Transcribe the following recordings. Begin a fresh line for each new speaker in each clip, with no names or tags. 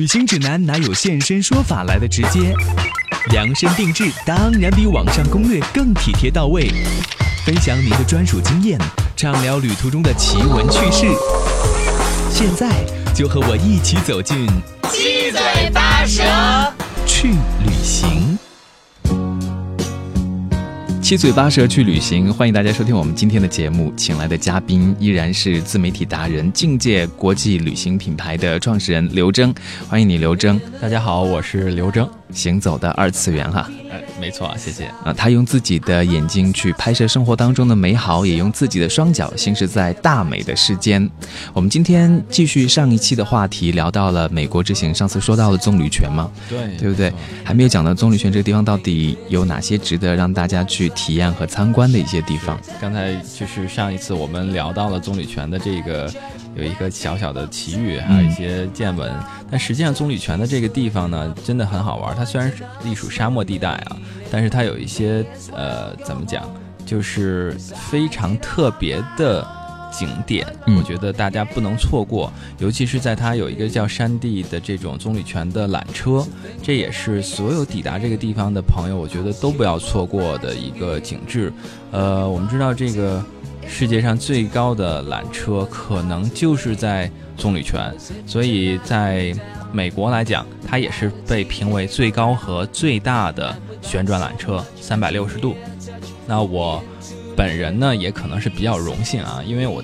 旅行指南哪有现身说法来的直接？量身定制当然比网上攻略更体贴到位。分享您的专属经验，畅聊旅途中的奇闻趣事。现在就和我一起走进
七嘴八舌
去旅行。七嘴八舌去旅行，欢迎大家收听我们今天的节目。请来的嘉宾依然是自媒体达人、境界国际旅行品牌的创始人刘征，欢迎你，刘征。
大家好，我是刘征，
行走的二次元哈。
哎没错，谢谢
啊！他用自己的眼睛去拍摄生活当中的美好，也用自己的双脚行驶在大美的世间。我们今天继续上一期的话题，聊到了美国之行。上次说到了棕榈泉嘛，
对
对不对？还没有讲到棕榈泉这个地方到底有哪些值得让大家去体验和参观的一些地方。
刚才就是上一次我们聊到了棕榈泉的这个。有一个小小的奇遇，还有一些见闻。但实际上，棕榈泉的这个地方呢，真的很好玩。它虽然是隶属沙漠地带啊，但是它有一些呃，怎么讲，就是非常特别的景点。我觉得大家不能错过，尤其是在它有一个叫山地的这种棕榈泉的缆车，这也是所有抵达这个地方的朋友，我觉得都不要错过的一个景致。呃，我们知道这个。世界上最高的缆车可能就是在棕榈泉，所以在美国来讲，它也是被评为最高和最大的旋转缆车，三百六十度。那我本人呢，也可能是比较荣幸啊，因为我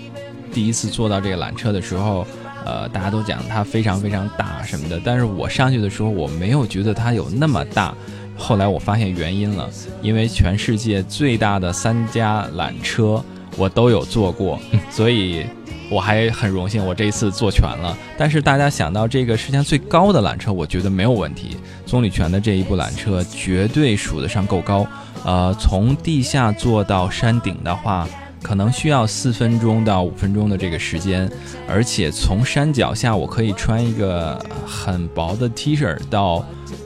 第一次坐到这个缆车的时候，呃，大家都讲它非常非常大什么的，但是我上去的时候，我没有觉得它有那么大。后来我发现原因了，因为全世界最大的三家缆车。我都有做过，所以我还很荣幸，我这一次坐全了。但是大家想到这个世界上最高的缆车，我觉得没有问题。棕榈泉的这一部缆车绝对数得上够高。呃，从地下坐到山顶的话，可能需要四分钟到五分钟的这个时间。而且从山脚下，我可以穿一个很薄的 T 恤到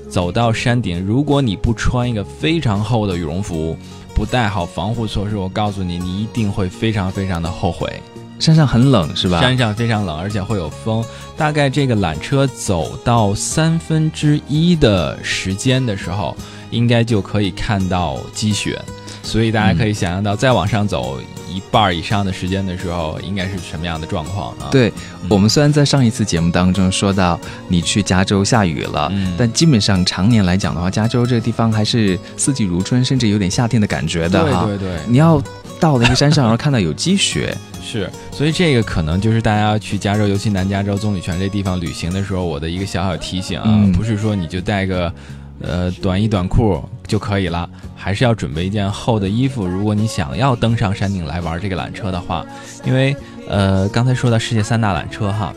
走到山顶。如果你不穿一个非常厚的羽绒服，不带好防护措施，我告诉你，你一定会非常非常的后悔。
山上很冷是吧？
山上非常冷，而且会有风。大概这个缆车走到三分之一的时间的时候，应该就可以看到积雪。所以大家可以想象到，再往上走一半以上的时间的时候，应该是什么样的状况啊？
对，我们虽然在上一次节目当中说到你去加州下雨了，但基本上常年来讲的话，加州这个地方还是四季如春，甚至有点夏天的感觉的
哈。对对对，
你要到了一个山上，然后看到有积雪，
是，所以这个可能就是大家要去加州，尤其南加州棕榈泉这地方旅行的时候，我的一个小小提醒啊，不是说你就带个。呃，短衣短裤就可以了，还是要准备一件厚的衣服。如果你想要登上山顶来玩这个缆车的话，因为呃，刚才说到世界三大缆车哈，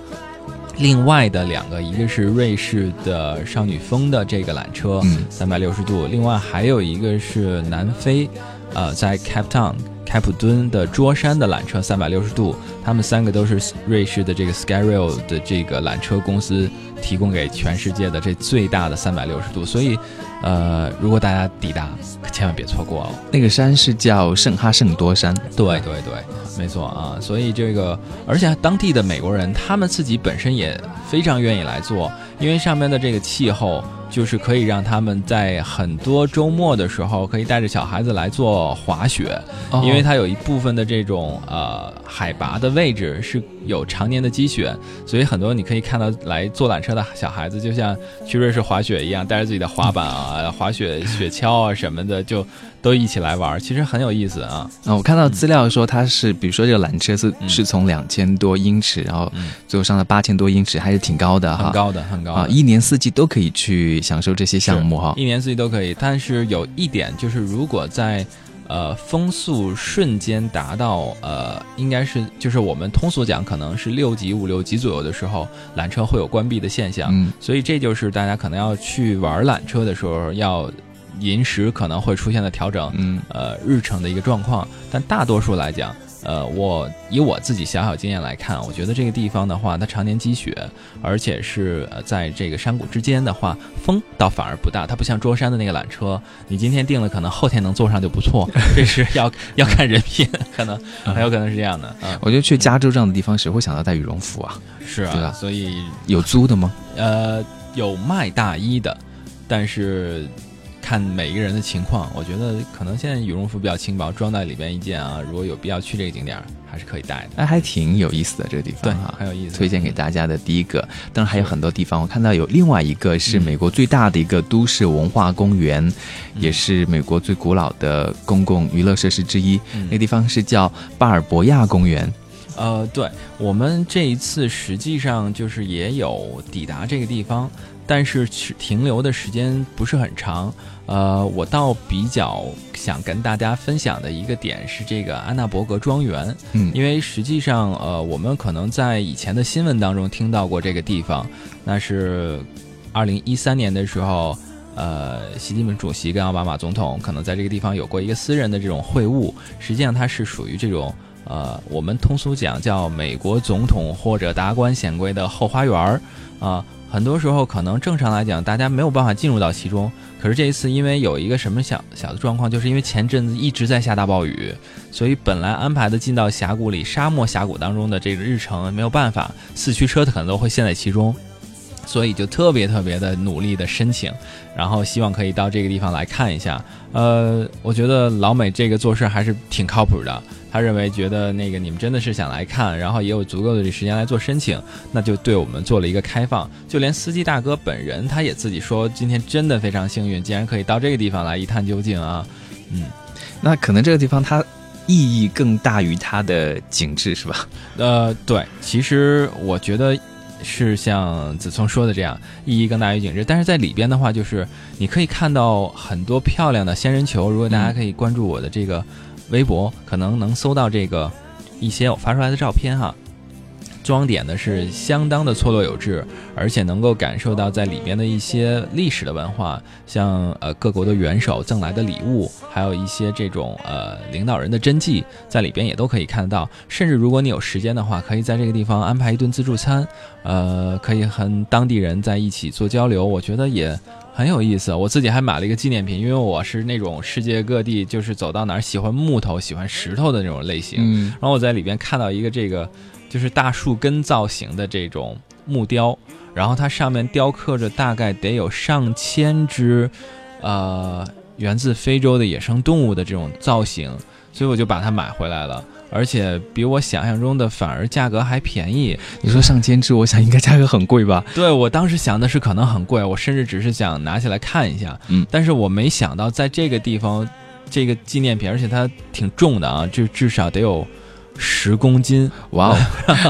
另外的两个，一个是瑞士的少女峰的这个缆车，三百六十度，另外还有一个是南非，呃，在 Cape Town 开普敦的桌山的缆车，三百六十度，他们三个都是瑞士的这个 Skyrail 的这个缆车公司。提供给全世界的这最大的三百六十度，所以，呃，如果大家抵达，可千万别错过哦。
那个山是叫圣哈圣多山，
对对对，没错啊。所以这个，而且当地的美国人，他们自己本身也非常愿意来做，因为上面的这个气候。就是可以让他们在很多周末的时候，可以带着小孩子来做滑雪，因为它有一部分的这种呃海拔的位置是有常年的积雪，所以很多你可以看到来坐缆车的小孩子，就像去瑞士滑雪一样，带着自己的滑板啊、滑雪 雪橇啊什么的就。都一起来玩，其实很有意思啊！
啊，我看到资料说它是，比如说这个缆车是是从两千多英尺，然后最后上了八千多英尺，还是挺高的哈。
很高的，很高啊！
一年四季都可以去享受这些项目哈。
一年四季都可以，但是有一点就是，如果在呃风速瞬间达到呃，应该是就是我们通俗讲可能是六级五六级左右的时候，缆车会有关闭的现象。嗯，所以这就是大家可能要去玩缆车的时候要。临时可能会出现的调整，嗯，呃，日程的一个状况，但大多数来讲，呃，我以我自己小小经验来看，我觉得这个地方的话，它常年积雪，而且是呃在这个山谷之间的话，风倒反而不大，它不像桌山的那个缆车，你今天定了，可能后天能坐上就不错，这是要要看人品，可能很有可能是这样的。
嗯，我觉得去加州这样的地方，谁会想到带羽绒服啊？
是啊，对吧？所以
有租的吗？
呃。有卖大衣的，但是看每一个人的情况，我觉得可能现在羽绒服比较轻薄，装在里边一件啊，如果有必要去这个景点，还是可以带的。
那还挺有意思的这个地
对
方对，，
很有意思。
推荐给大家的第一个，当然还有很多地方。我看到有另外一个是美国最大的一个都市文化公园，也是美国最古老的公共娱乐设施之一。
嗯
那个地方是叫巴尔博亚公园。
呃，对我们这一次实际上就是也有抵达这个地方，但是去停留的时间不是很长。呃，我倒比较想跟大家分享的一个点是这个安纳伯格庄园，
嗯
因为实际上呃，我们可能在以前的新闻当中听到过这个地方，那是二零一三年的时候。呃，习近平主席跟奥巴马总统可能在这个地方有过一个私人的这种会晤，实际上它是属于这种呃，我们通俗讲叫美国总统或者达官显贵的后花园儿啊、很多时候可能正常来讲，大家没有办法进入到其中。可是这一次，因为有一个什么小小的状况，就是因为前阵子一直在下大暴雨，所以本来安排的进到峡谷里、沙漠峡谷当中的这个日程没有办法，四驱车可能都会陷在其中。所以就特别特别的努力的申请，然后希望可以到这个地方来看一下。呃，我觉得老美这个做事还是挺靠谱的。他认为觉得那个你们真的是想来看，然后也有足够的时间来做申请，那就对我们做了一个开放。就连司机大哥本人他也自己说，今天真的非常幸运，竟然可以到这个地方来一探究竟啊。嗯，
那可能这个地方它意义更大于它的景致，是吧？
呃，对，其实我觉得是像子聪说的这样，意义更大于景致。但是在里边的话，就是你可以看到很多漂亮的仙人球。如果大家可以关注我的这个微博，可能能搜到这个一些我发出来的照片哈。装点的是相当的错落有致，而且能够感受到在里边的一些历史的文化，像呃各国的元首赠来的礼物，还有一些这种呃领导人的真迹，在里边也都可以看得到。甚至如果你有时间的话，可以在这个地方安排一顿自助餐，呃，可以和当地人在一起做交流，我觉得也很有意思。我自己还买了一个纪念品，因为我是那种世界各地就是走到哪儿喜欢木头、喜欢石头的那种类型。
嗯，
然后我在里边看到一个这个就是大树根造型的这种木雕，然后它上面雕刻着大概得有上千只，呃，源自非洲的野生动物的这种造型，所以我就把它买回来了。而且比我想象中的反而价格还便宜。
你说上千只，我想应该价格很贵吧？
对我当时想的是可能很贵，我甚至只是想拿起来看一下，
嗯
但是我没想到在这个地方，这个纪念品，而且它挺重的啊，就至少得有十公斤。
哇哦，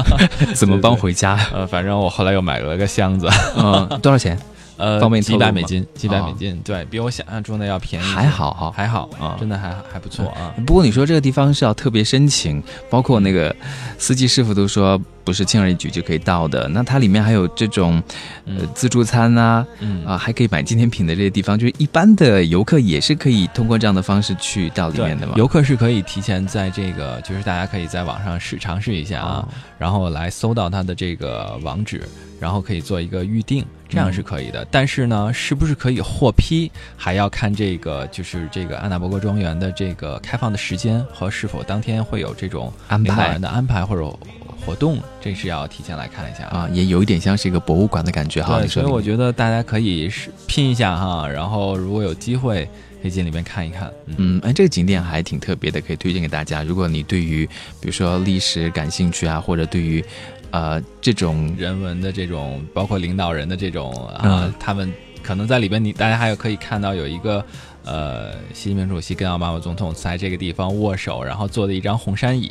怎么搬回家？
呃，反正我后来又买了个箱子，
嗯，多少钱？
呃，
方便
几百美金，几百美
哦
金，对比我想象中的要便宜，
还好哈。
还好
啊
真的还还不错啊。
不过你说这个地方是要特别申请，包括那个司机师傅都说不是轻而易举就可以到的。那它里面还有这种呃
嗯
自助餐啊
嗯
啊，还可以买纪念品的这些地方，就是一般的游客也是可以通过这样的方式去到里面的嘛。
游客是可以提前在这个，就是大家可以在网上试尝试一下啊，
哦
然后来搜到它的这个网址，然后可以做一个预定，这样是可以的。但是呢，是不是可以获批，还要看这个就是这个安娜伯格庄园的这个开放的时间和是否当天会有这种
安排
人的安排或者活动，这是要提前来看一下
啊，也有一点像是一个博物馆的感觉哈。
所以我觉得大家可以是拼一下哈，然后如果有机会可以进里面看一看。嗯，
嗯，哎，这个景点还挺特别的，可以推荐给大家。如果你对于比如说历史感兴趣啊，或者对于呃这种
人文的这种，包括领导人的这种啊，
嗯
他们可能在里边你大家还有可以看到有一个。呃，习近平主席跟奥巴马总统在这个地方握手，然后坐的一张红山椅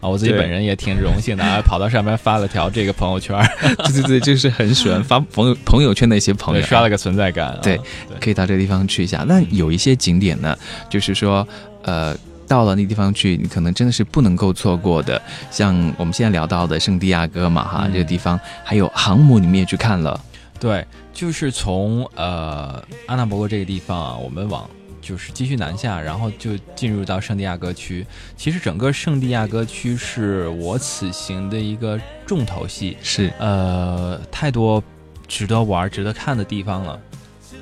啊，我自己本人也挺荣幸的，啊，跑到上面发了条这个朋友圈，
对对对，就是很喜欢发朋友朋友圈的一些朋友，
刷了个存在感、啊。
对可以到这个地方去一下。那有一些景点呢，就是说，呃，到了那地方去，你可能真的是不能够错过的。像我们现在聊到的圣地亚哥嘛，哈，
嗯
这个地方还有航母，你们也去看了。
对，就是从呃阿纳伯格这个地方啊，我们往就是继续南下，然后就进入到圣地亚哥区。其实整个圣地亚哥区是我此行的一个重头戏，
是，
呃，太多值得玩、值得看的地方了。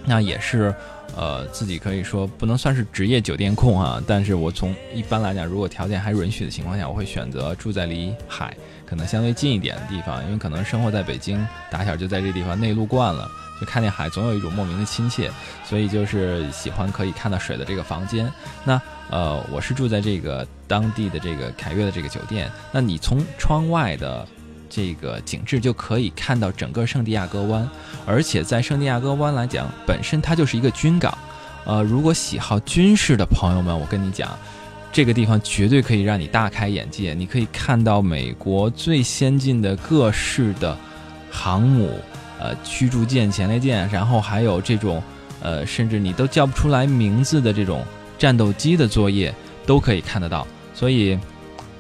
那也是，呃，自己可以说不能算是职业酒店控啊，但是我从一般来讲，如果条件还允许的情况下，我会选择住在离海可能相对近一点的地方，因为可能生活在北京，打小就在这地方内陆惯了，就看见海总有一种莫名的亲切，所以就是喜欢可以看到水的这个房间。那呃，我是住在这个当地的这个凯悦的这个酒店，那你从窗外的这个景致就可以看到整个圣地亚哥湾，而且在圣地亚哥湾来讲，本身它就是一个军港。呃，如果喜好军事的朋友们，我跟你讲，这个地方绝对可以让你大开眼界。你可以看到美国最先进的各式的航母、呃驱逐舰、前列舰，然后还有这种呃甚至你都叫不出来名字的这种战斗机的作业，都可以看得到。所以。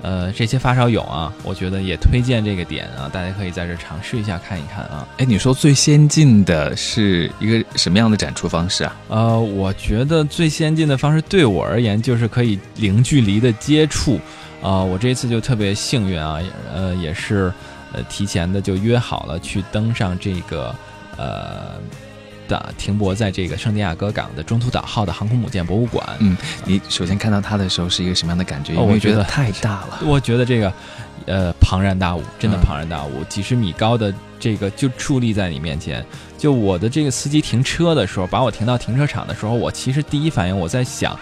呃，这些发烧友啊，我觉得也推荐这个点啊，大家可以在这尝试一下看一看啊。
哎，你说最先进的是一个什么样的展出方式啊？
呃，我觉得最先进的方式对我而言就是可以零距离的接触。啊，我这次就特别幸运啊，呃，也是呃提前的就约好了去登上这个呃。的停泊在这个圣地亚哥港的中途岛号的航空母舰博物馆。
嗯，你首先看到它的时候是一个什么样的感觉？
我觉得
太大了。
我觉得这个，呃，庞然大物，真的庞然大物，几十米高的这个就矗立在你面前。就我的这个司机停车的时候，把我停到停车场的时候，我其实第一反应我在想，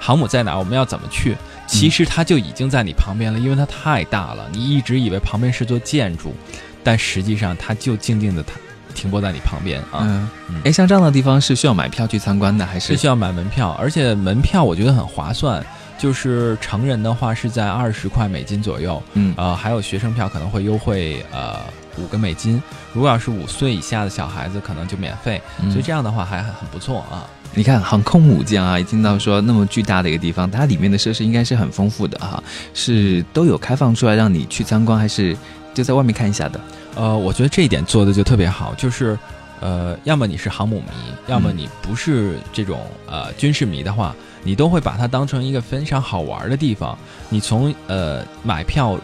航母在哪？我们要怎么去？其实它就已经在你旁边了，因为它太大了。你一直以为旁边是座建筑，但实际上它就静静的它。停泊在你旁边啊，
哎，像这样的地方是需要买票去参观的，还是
需要买门票？而且门票我觉得很划算，就是成人的话是在二十块美金左右，
嗯，
呃，还有学生票可能会优惠呃五个美金。如果要是五岁以下的小孩子，可能就免费。所以这样的话还很不错啊。
你看航空母舰啊，一听到说那么巨大的一个地方，它里面的设施应该是很丰富的哈，是都有开放出来让你去参观，还是就在外面看一下的？
呃，我觉得这一点做的就特别好，就是，呃，要么你是航母迷，要么你不是这种呃军事迷的话，你都会把它当成一个非常好玩的地方。你从呃买票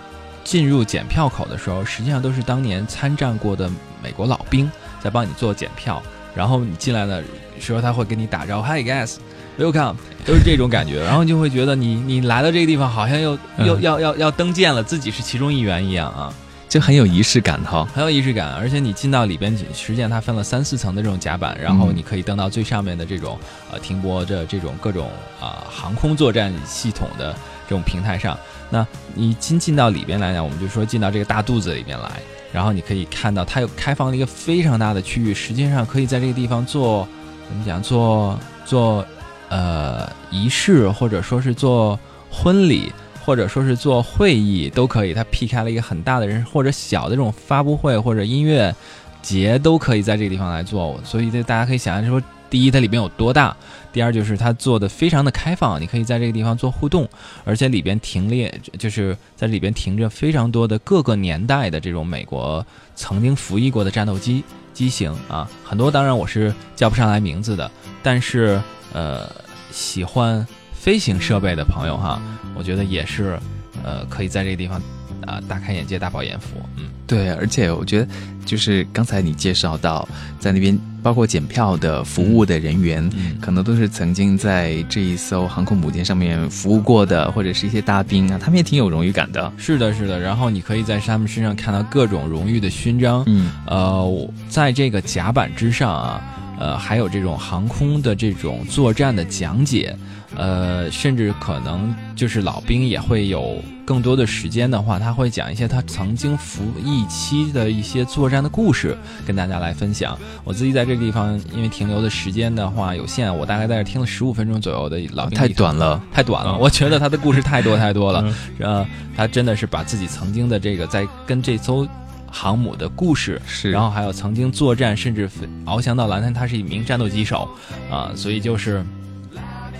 进入检票口的时候，实际上都是当年参战过的美国老兵在帮你做检票，然后你进来的时候他会跟你打招呼，Hi guys，welcome，都是这种感觉，然后就会觉得你你来到这个地方好像又又要要要登舰了，自己是其中一员一样啊。
就很有仪式感哈，
很有仪式感，而且你进到里边，实际上它分了三四层的这种甲板，然后你可以登到最上面的这种呃停泊着这种各种啊航空作战系统的这种平台上。那你进进到里边来讲，我们就说进到这个大肚子里边来，然后你可以看到它有开放了一个非常大的区域，实际上可以在这个地方做怎么讲做做呃仪式，或者说是做婚礼。或者说是做会议都可以，它劈开了一个很大的人或者小的这种发布会或者音乐节都可以在这个地方来做，所以这大家可以想象说，第一它里边有多大，第二就是它做的非常的开放，你可以在这个地方做互动，而且里边停列就是在里边停着非常多的各个年代的这种美国曾经服役过的战斗机机型啊，很多当然我是叫不上来名字的，但是呃喜欢。飞行设备的朋友哈，我觉得也是，呃，可以在这个地方啊大开眼界、大饱眼福。嗯，
对，而且我觉得就是刚才你介绍到，在那边包括检票的服务的人员，可能都是曾经在这一艘航空母舰上面服务过的，或者是一些大兵啊，他们也挺有荣誉感的。
是的，是的。然后你可以在他们身上看到各种荣誉的勋章。
嗯，
呃，在这个甲板之上啊，呃，还有这种航空的这种作战的讲解。呃，甚至可能就是老兵也会有更多的时间的话，他会讲一些他曾经服役期的一些作战的故事，跟大家来分享。我自己在这个地方，因为停留的时间的话有限，我大概在这听了十五分钟左右的老兵。
太短了，
太短了。我觉得他的故事太多太多了。呃，他真的是把自己曾经的这个在跟这艘航母的故事，
是，
然后还有曾经作战，甚至翱翔到蓝天，他是一名战斗机手啊，所以就是。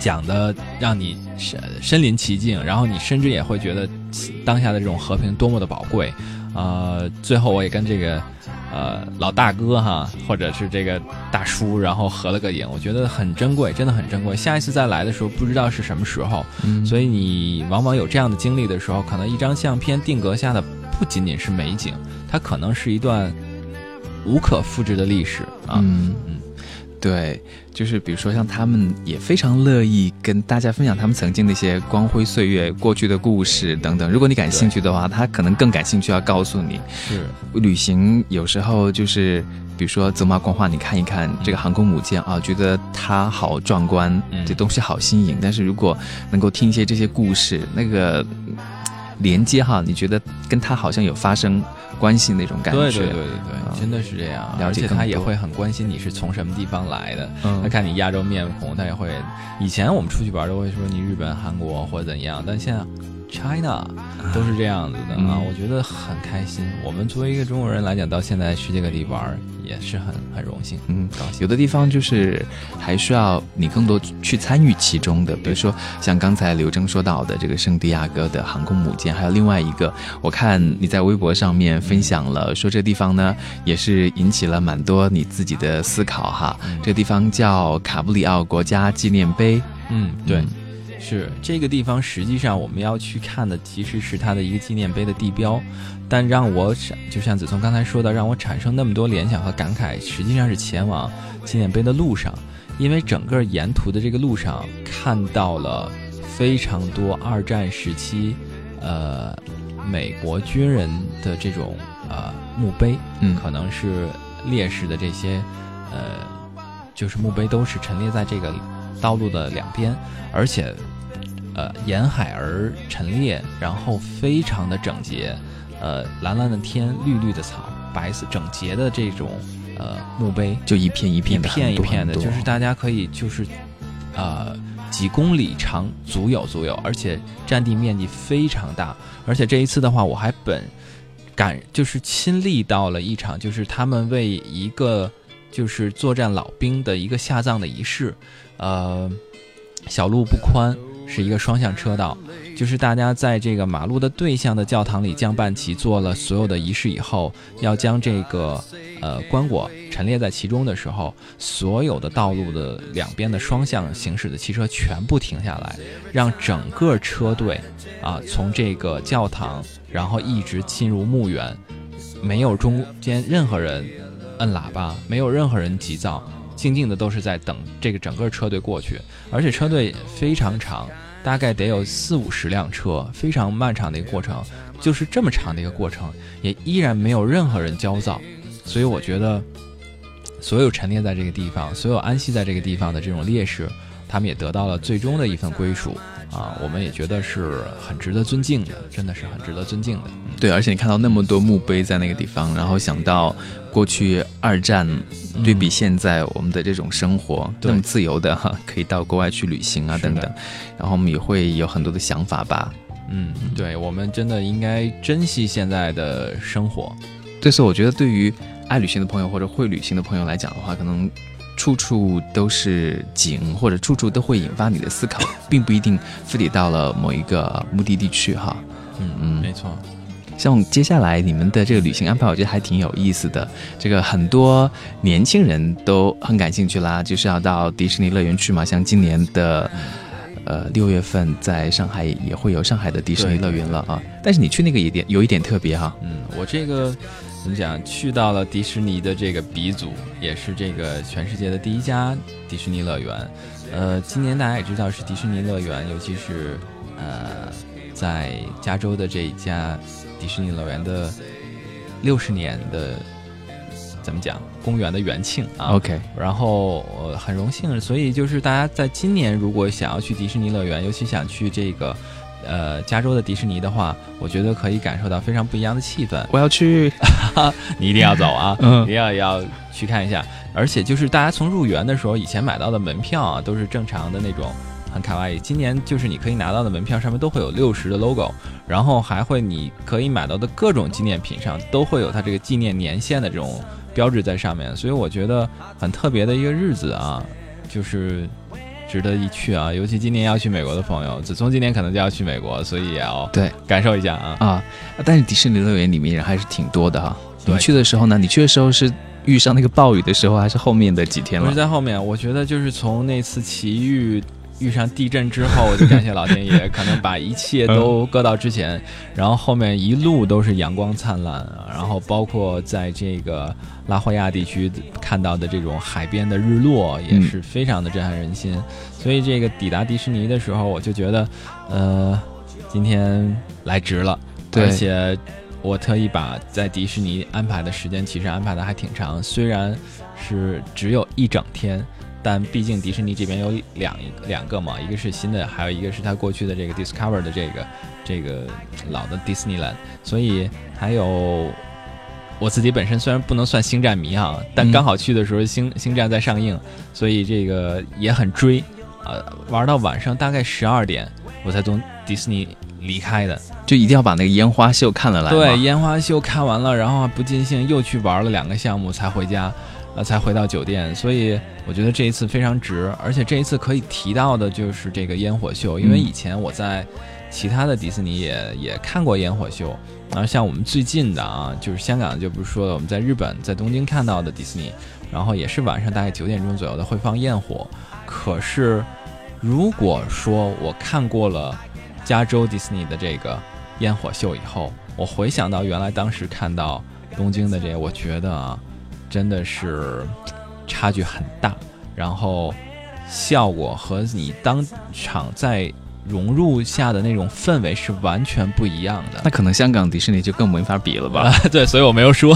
讲的让你身身临其境，然后你甚至也会觉得当下的这种和平多么的宝贵，呃，最后我也跟这个呃老大哥哈，或者是这个大叔，然后合了个影，我觉得很珍贵，真的很珍贵。下一次再来的时候，不知道是什么时候，所以你往往有这样的经历的时候，可能一张相片定格下的不仅仅是美景，它可能是一段无可复制的历史啊。
嗯。对，就是比如说像他们也非常乐意跟大家分享他们曾经的一些光辉岁月、过去的故事等等。如果你感兴趣的话，他可能更感兴趣，要告诉你。
是
旅行有时候就是，比如说走马观花，你看一看这个航空母舰啊，觉得它好壮观，这东西好新颖。但是如果能够听一些这些故事，那个连接哈，你觉得跟他好像有发生。关系那种感觉，
对对对对对，真的是这样。而且他也会很关心你是从什么地方来的。他看你亚洲面孔，他也会。以前我们出去玩都会说你日本、韩国或者怎样，但现在。China 都是这样子的啊，我觉得很开心。我们作为一个中国人来讲，到现在去这个地玩也是很很荣幸。
嗯，有的地方就是还需要你更多去参与其中的，比如说像刚才刘征说到的这个圣地亚哥的航空母舰，还有另外一个，我看你在微博上面分享了，说这地方呢也是引起了蛮多你自己的思考哈。这地方叫卡布里奥国家纪念碑。
嗯，对。是这个地方，实际上我们要去看的其实是它的一个纪念碑的地标，但让我想就像子聪刚才说的，让我产生那么多联想和感慨，实际上是前往纪念碑的路上，因为整个沿途的这个路上看到了非常多二战时期，呃，美国军人的这种呃墓碑，
嗯，
可能是烈士的这些，呃，就是墓碑都是陈列在这个道路的两边，而且。呃，沿海而陈列，然后非常的整洁，呃，蓝蓝的天，绿绿的草，白色整洁的这种呃墓碑，
就一片一片
一片一片的，就是大家可以就是，呃，几公里长，足有足有，而且占地面积非常大，而且这一次的话，我还本感就是亲历到了一场，就是他们为一个就是作战老兵的一个下葬的仪式，呃，小路不宽。是一个双向车道，就是大家在这个马路的对向的教堂里降半旗，做了所有的仪式以后，要将这个呃棺椁陈列在其中的时候，所有的道路的两边的双向行驶的汽车全部停下来，让整个车队啊从这个教堂，然后一直进入墓园，没有中间任何人摁喇叭，没有任何人急躁。静静的都是在等这个整个车队过去，而且车队非常长，大概得有四五十辆车，非常漫长的一个过程。就是这么长的一个过程，也依然没有任何人焦躁。所以我觉得，所有陈列在这个地方，所有安息在这个地方的这种烈士，他们也得到了最终的一份归属啊！我们也觉得是很值得尊敬的，真的是很值得尊敬的。
对，而且你看到那么多墓碑在那个地方，然后想到。过去二战对比现在我们的这种生活那么自由的哈，可以到国外去旅行啊等等，然后我们也会有很多的想法吧。
嗯，对，我们真的应该珍惜现在的生活。
对，所以我觉得对于爱旅行的朋友或者会旅行的朋友来讲的话，可能处处都是景，或者处处都会引发你的思考，并不一定非得到了某一个目的地去哈。
嗯嗯，没错。
像接下来你们的这个旅行安排，我觉得还挺有意思的。这个很多年轻人都很感兴趣啦，就是要到迪士尼乐园去嘛。像今年的呃六月份，在上海也会有上海的迪士尼乐园了啊。但是你去那个有点有一点特别哈。
嗯，我这个怎么讲？去到了迪士尼的这个鼻祖，也是这个全世界的第一家迪士尼乐园。呃，今年大家也知道是迪士尼乐园，尤其是呃在加州的这一家。迪士尼乐园的六十年的怎么讲？公园的元庆啊
，OK。
然后呃，很荣幸，所以就是大家在今年如果想要去迪士尼乐园，尤其想去这个呃加州的迪士尼的话，我觉得可以感受到非常不一样的气氛。
我要去，
你一定要走啊！嗯一定要要去看一下。而且就是大家从入园的时候，以前买到的门票啊，都是正常的那种。很卡哇伊，今年就是你可以拿到的门票上面都会有六十的 logo，然后还会你可以买到的各种纪念品上都会有它这个纪念年限的这种标志在上面，所以我觉得很特别的一个日子啊，就是值得一去啊，尤其今年要去美国的朋友，子聪今年可能就要去美国，所以也要
对
感受一下啊
啊！但是迪士尼乐园里面人还是挺多的哈。你去的时候呢？你去的时候是遇上那个暴雨的时候，还是后面的几天了？
不是在后面，我觉得就是从那次奇遇。遇上地震之后，我就感谢老天爷，可能把一切都搁到之前，然后后面一路都是阳光灿烂，然后包括在这个拉霍亚地区看到的这种海边的日落，也是非常的震撼人心。所以这个抵达迪士尼的时候，我就觉得，呃，今天来值了，
对
而且。我特意把在迪士尼安排的时间，其实安排的还挺长，虽然是只有一整天，但毕竟迪士尼这边有两两个嘛，一个是新的，还有一个是它过去的这个 Discover 的这个这个老的 Disneyland，所以还有我自己本身虽然不能算星战迷啊，但刚好去的时候星星战在上映，所以这个也很追，呃，玩到晚上大概十二点，我才从迪士尼离开的。
就一定要把那个烟花秀看了来。
对，烟花秀看完了，然后不尽兴又去玩了两个项目才回家，呃，才回到酒店。所以我觉得这一次非常值，而且这一次可以提到的就是这个烟火秀，因为以前我在其他的迪士尼也也看过烟火秀，然后像我们最近的啊，就是香港就不是说了，我们在日本在东京看到的迪士尼，然后也是晚上大概九点钟左右的会放焰火。可是如果说我看过了加州迪士尼的这个。烟火秀以后，我回想到原来当时看到东京的这个，我觉得啊，真的是差距很大，然后效果和你当场在融入下的那种氛围是完全不一样的。
那可能香港迪士尼就更没法比了吧？
对，所以我没有说。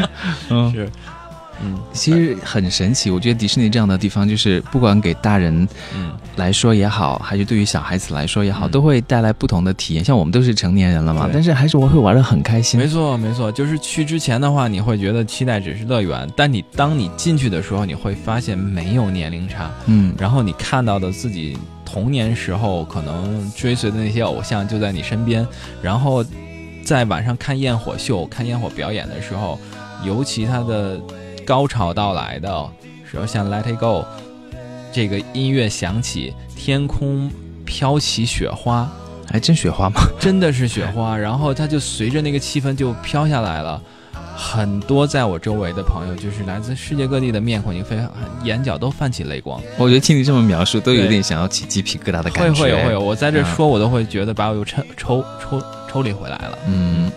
嗯，
是。嗯，
其实很神奇。我觉得迪士尼这样的地方，就是不管给大人来说也好，还是对于小孩子来说也好，都会带来不同的体验。像我们都是成年人了嘛，但是还是我会玩的很开心。
没错，没错，就是去之前的话，你会觉得期待只是乐园，但你当你进去的时候，你会发现没有年龄差。
嗯，
然后你看到的自己童年时候可能追随的那些偶像就在你身边，然后在晚上看焰火秀、看焰火表演的时候，尤其他的。高潮到来的时候，像《Let It Go》这个音乐响起，天空飘起雪花，
还真雪花吗？
真的是雪花，然后它就随着那个气氛就飘下来了。很多在我周围的朋友，就是来自世界各地的面孔，已经非常眼角都泛起泪光。
我觉得听你这么描述，都有点想要起鸡皮疙瘩的感
觉。会会有会有，我在这说，我都会觉得把我又抽抽抽抽离回来了。
嗯。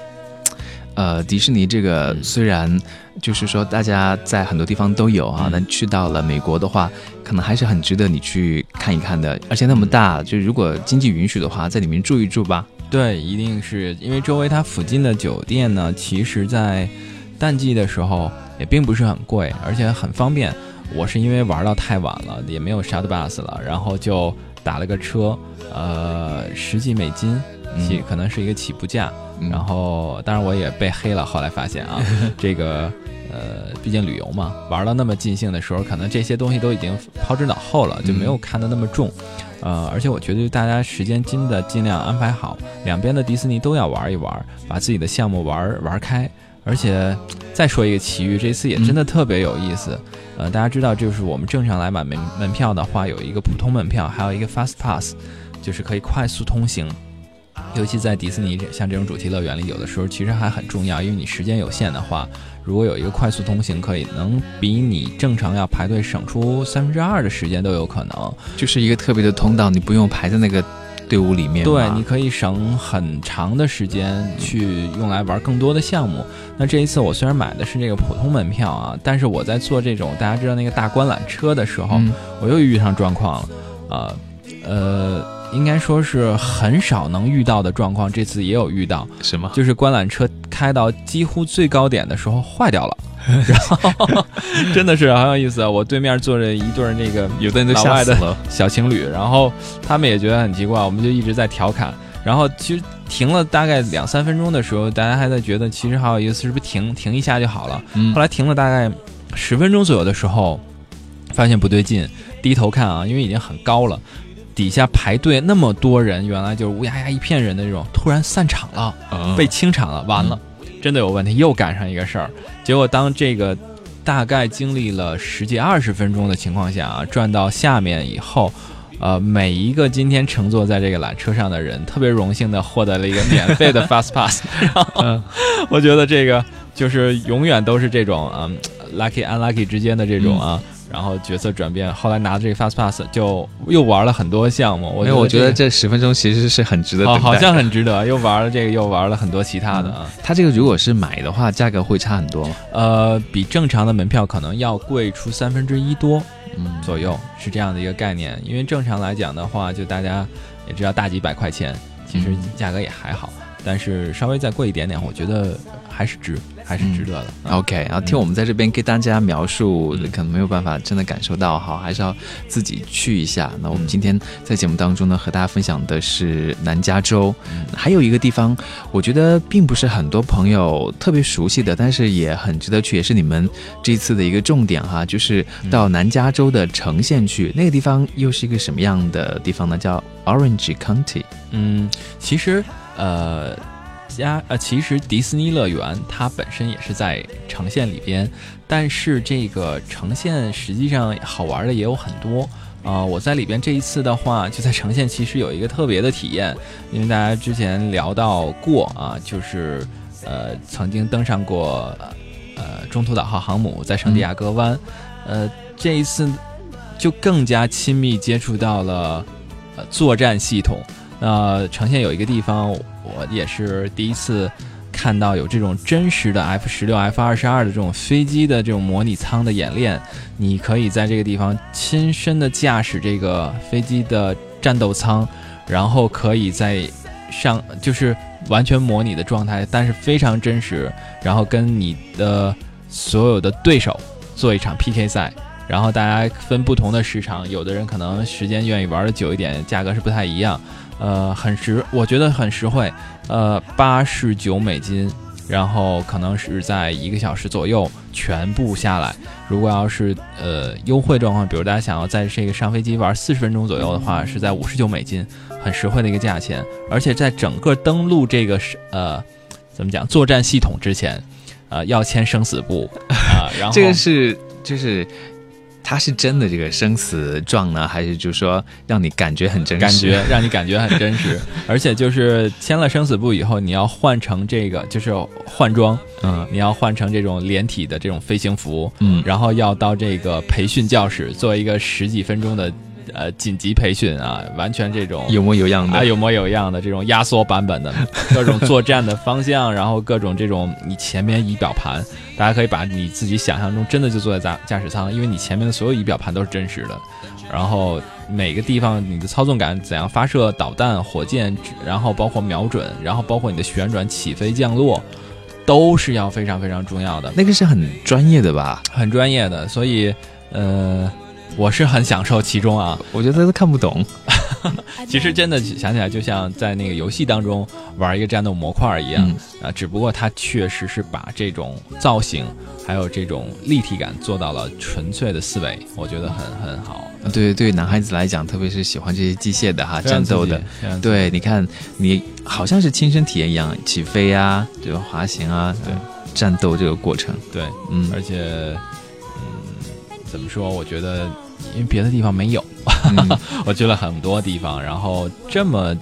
呃，迪士尼这个虽然就是说大家在很多地方都有啊，但去到了美国的话，可能还是很值得你去看一看的。而且那么大，就如果经济允许的话，在里面住一住吧。
对，一定是因为周围它附近的酒店呢，其实在淡季的时候也并不是很贵，而且很方便。我是因为玩到太晚了，也没有 shuttle bus 了，然后就打了个车，呃，十几美金起，可能是一个起步价。然后，当然我也被黑了。后来发现啊，这个呃，毕竟旅游嘛，玩到那么尽兴的时候，可能这些东西都已经抛之脑后了，就没有看得那么重。呃，而且我觉得大家时间真的尽量安排好，两边的迪士尼都要玩一玩，把自己的项目玩玩开。而且再说一个奇遇，这次也真的特别有意思。呃，大家知道，就是我们正常来买门门票的话，有一个普通门票，还有一个 Fast Pass，就是可以快速通行。尤其在迪士尼像这种主题乐园里，有的时候其实还很重要，因为你时间有限的话，如果有一个快速通行，可以能比你正常要排队省出三分之二的时间都有可能。
就是一个特别的通道，你不用排在那个队伍里面。
对，你可以省很长的时间去用来玩更多的项目。那这一次我虽然买的是这个普通门票啊，但是我在坐这种大家知道那个大观览车的时候，我又遇上状况了，啊，呃。应该说是很少能遇到的状况，这次也有遇到。
什么？
就是观览车开到几乎最高点的时候坏掉了，然后 真的是很有意思。我对面坐着一对那个
有的人都
吓死了 小情侣，然后他们也觉得很奇怪，我们就一直在调侃。然后其实停了大概两三分钟的时候，大家还在觉得其实好有意思，是不是停停一下就好了？后来停了大概十分钟左右的时候，发现不对劲，低头看啊，因为已经很高了。底下排队那么多人，原来就是乌压压一片人的这种，突然散场了，被清场了，完了，真的有问题，又赶上一个事儿。结果当这个大概经历了十几二十分钟的情况下啊，转到下面以后，呃，每一个今天乘坐在这个缆车上的人，特别荣幸的获得了一个免费的 fast pass。嗯，我觉得这个就是永远都是这种嗯 lucky unlucky 之间的这种啊。然后角色转变，后来拿着这个 Fast Pass 就又玩了很多项目。我
因为我觉得
这
这十分钟其实是很值得等待的。
好好像很值得，又玩了这个，又玩了很多其他的啊。
它这个如果是买的话，价格会差很多吗？
呃，比正常的门票可能要贵出三分之一多
嗯，
左右，是这样的一个概念。因为正常来讲的话，就大家也知道大几百块钱，其实
嗯
价格也还好，但是稍微再贵一点点，我觉得还是值，还是值得的。啊
OK，然后听我们在这边给大家描述，
嗯
可能没有办法真的感受到哈，还是要自己去一下。那我们
嗯
今天在节目当中呢，和大家分享的是南加州，
嗯
还有一个地方，我觉得并不是很多朋友特别熟悉的，但是也很值得去，也是你们这次的一个重点哈，就是到南加州的城县去，那个地方又是一个什么样的地方呢？叫 Orange County。
嗯，其实呃，加呃，其实迪士尼乐园它本身也是在城县里边，但是这个城县实际上好玩的也有很多。啊、我在里边这一次的话，就在城县其实有一个特别的体验，因为大家之前聊到过啊，就是呃曾经登上过呃中途岛号航母在圣地亚哥湾，呃这一次就更加亲密接触到了呃作战系统。那呈现有一个地方，我也是第一次看到有这种真实的 F 十六、F 二十二的这种飞机的这种模拟舱的演练。你可以在这个地方亲身的驾驶这个飞机的战斗舱，然后可以在上就是完全模拟的状态，但是非常真实，然后跟你的所有的对手做一场 PK 赛。然后大家分不同的时长，有的人可能时间愿意玩的久一点，价格是不太一样。呃，很实，我觉得很实惠。呃，八十九美金，然后可能是在一个小时左右全部下来。如果要是呃优惠状况，比如大家想要在这个上飞机玩四十分钟左右的话，是在五十九美金，很实惠的一个价钱。而且在整个登陆这个是呃怎么讲作战系统之前，呃要签生死簿啊、然后
这个是就是。它是真的这个生死状呢，还是就是说让你感觉很真实？
感觉让你感觉很真实，而且就是签了生死簿以后，你要换成这个就是换装，
嗯。
你要换成这种连体的这种飞行服，
嗯。
然后要到这个培训教室做一个十几分钟的呃紧急培训啊，完全这种
有模有样的。
啊有模有样的这种压缩版本的各种作战的方向，然后各种这种你前面仪表盘，大家可以把你自己想象中真的就坐在驾驾驶舱，因为你前面的所有仪表盘都是真实的，然后每个地方你的操纵杆怎样发射导弹、火箭，然后包括瞄准，然后包括你的旋转、起飞、降落，都是要非常非常重要的。
那个是很专业的吧？
很专业的，所以呃，我是很享受其中啊。
我觉得都看不懂。
其实真的想起来，就像在那个游戏当中玩一个战斗模块一样、
嗯
啊，只不过它确实是把这种造型还有这种立体感做到了纯粹的思维，我觉得很很好。
对对，男孩子来讲，特别是喜欢这些机械的哈，战斗的，，对，你看你好像是亲身体验一样，起飞啊，对吧滑行啊，
对
战斗这个过程，
对，
嗯
而且嗯，怎么说？我觉得因为别的地方没有，
嗯
我去了很多地方，然后这么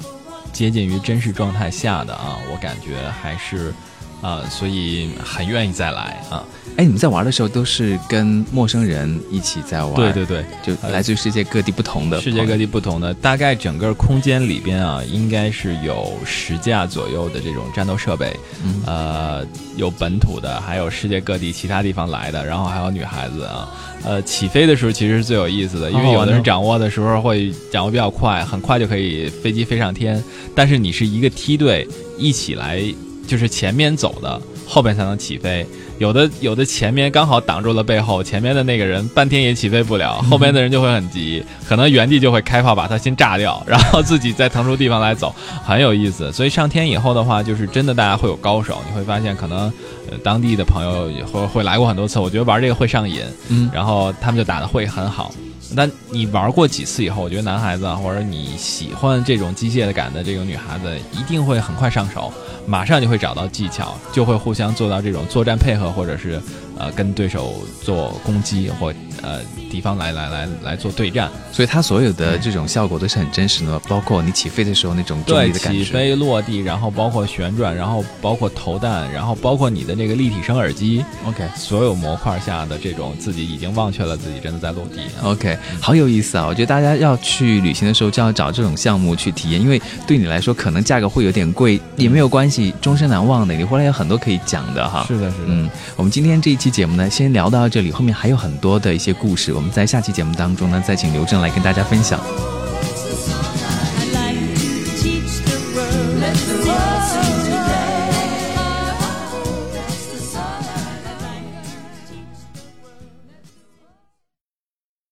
接近于真实状态下的啊，我感觉还是啊、所以很愿意再来啊。
哎，你们在玩的时候都是跟陌生人一起在玩，
对对对，
就来自于世界各地不同的
世界各
地，
地不同的，大概整个空间里边啊，应该是有十架左右的这种战斗设备，
嗯
呃，有本土的，还有世界各地其他地方来的，然后还有女孩子啊。呃，起飞的时候其实是最有意思的，因为有的人掌握的时候会掌握比较快，很快就可以飞机飞上天。但是你是一个梯队一起来，就是前面走的，后边才能起飞。有的有的前面刚好挡住了背后，前面的那个人半天也起飞不了，后面的人就会很急，可能原地就会开炮把他先炸掉，然后自己再腾出地方来走，很有意思。所以上天以后的话，就是真的大家会有高手，你会发现可能呃当地的朋友也会会来过很多次，我觉得玩这个会上瘾，
嗯
然后他们就打的会很好。那你玩过几次以后，我觉得男孩子啊，或者你喜欢这种机械的感的这种女孩子，一定会很快上手，马上就会找到技巧，就会互相做到这种作战配合，或者是呃跟对手做攻击或呃敌方来来来来做对战。
所以它所有的这种效果都是很真实的，包括你起飞的时候那种重力的感觉。
起飞落地，然后包括旋转，然后包括投弹，然后包括你的那个立体声耳机。
OK，
所有模块下的这种自己已经忘却了自己真的在落地。
OK，好有意思啊！我觉得大家要去旅行的时候就要找这种项目去体验，因为对你来说可能价格会有点贵，也没有关系，终身难忘的。你回来有很多可以讲的哈。
是的，是的。
嗯，我们今天这一期节目呢，先聊到这里，后面还有很多的一些故事，我们在下期节目当中呢，再请刘正来跟大家分享。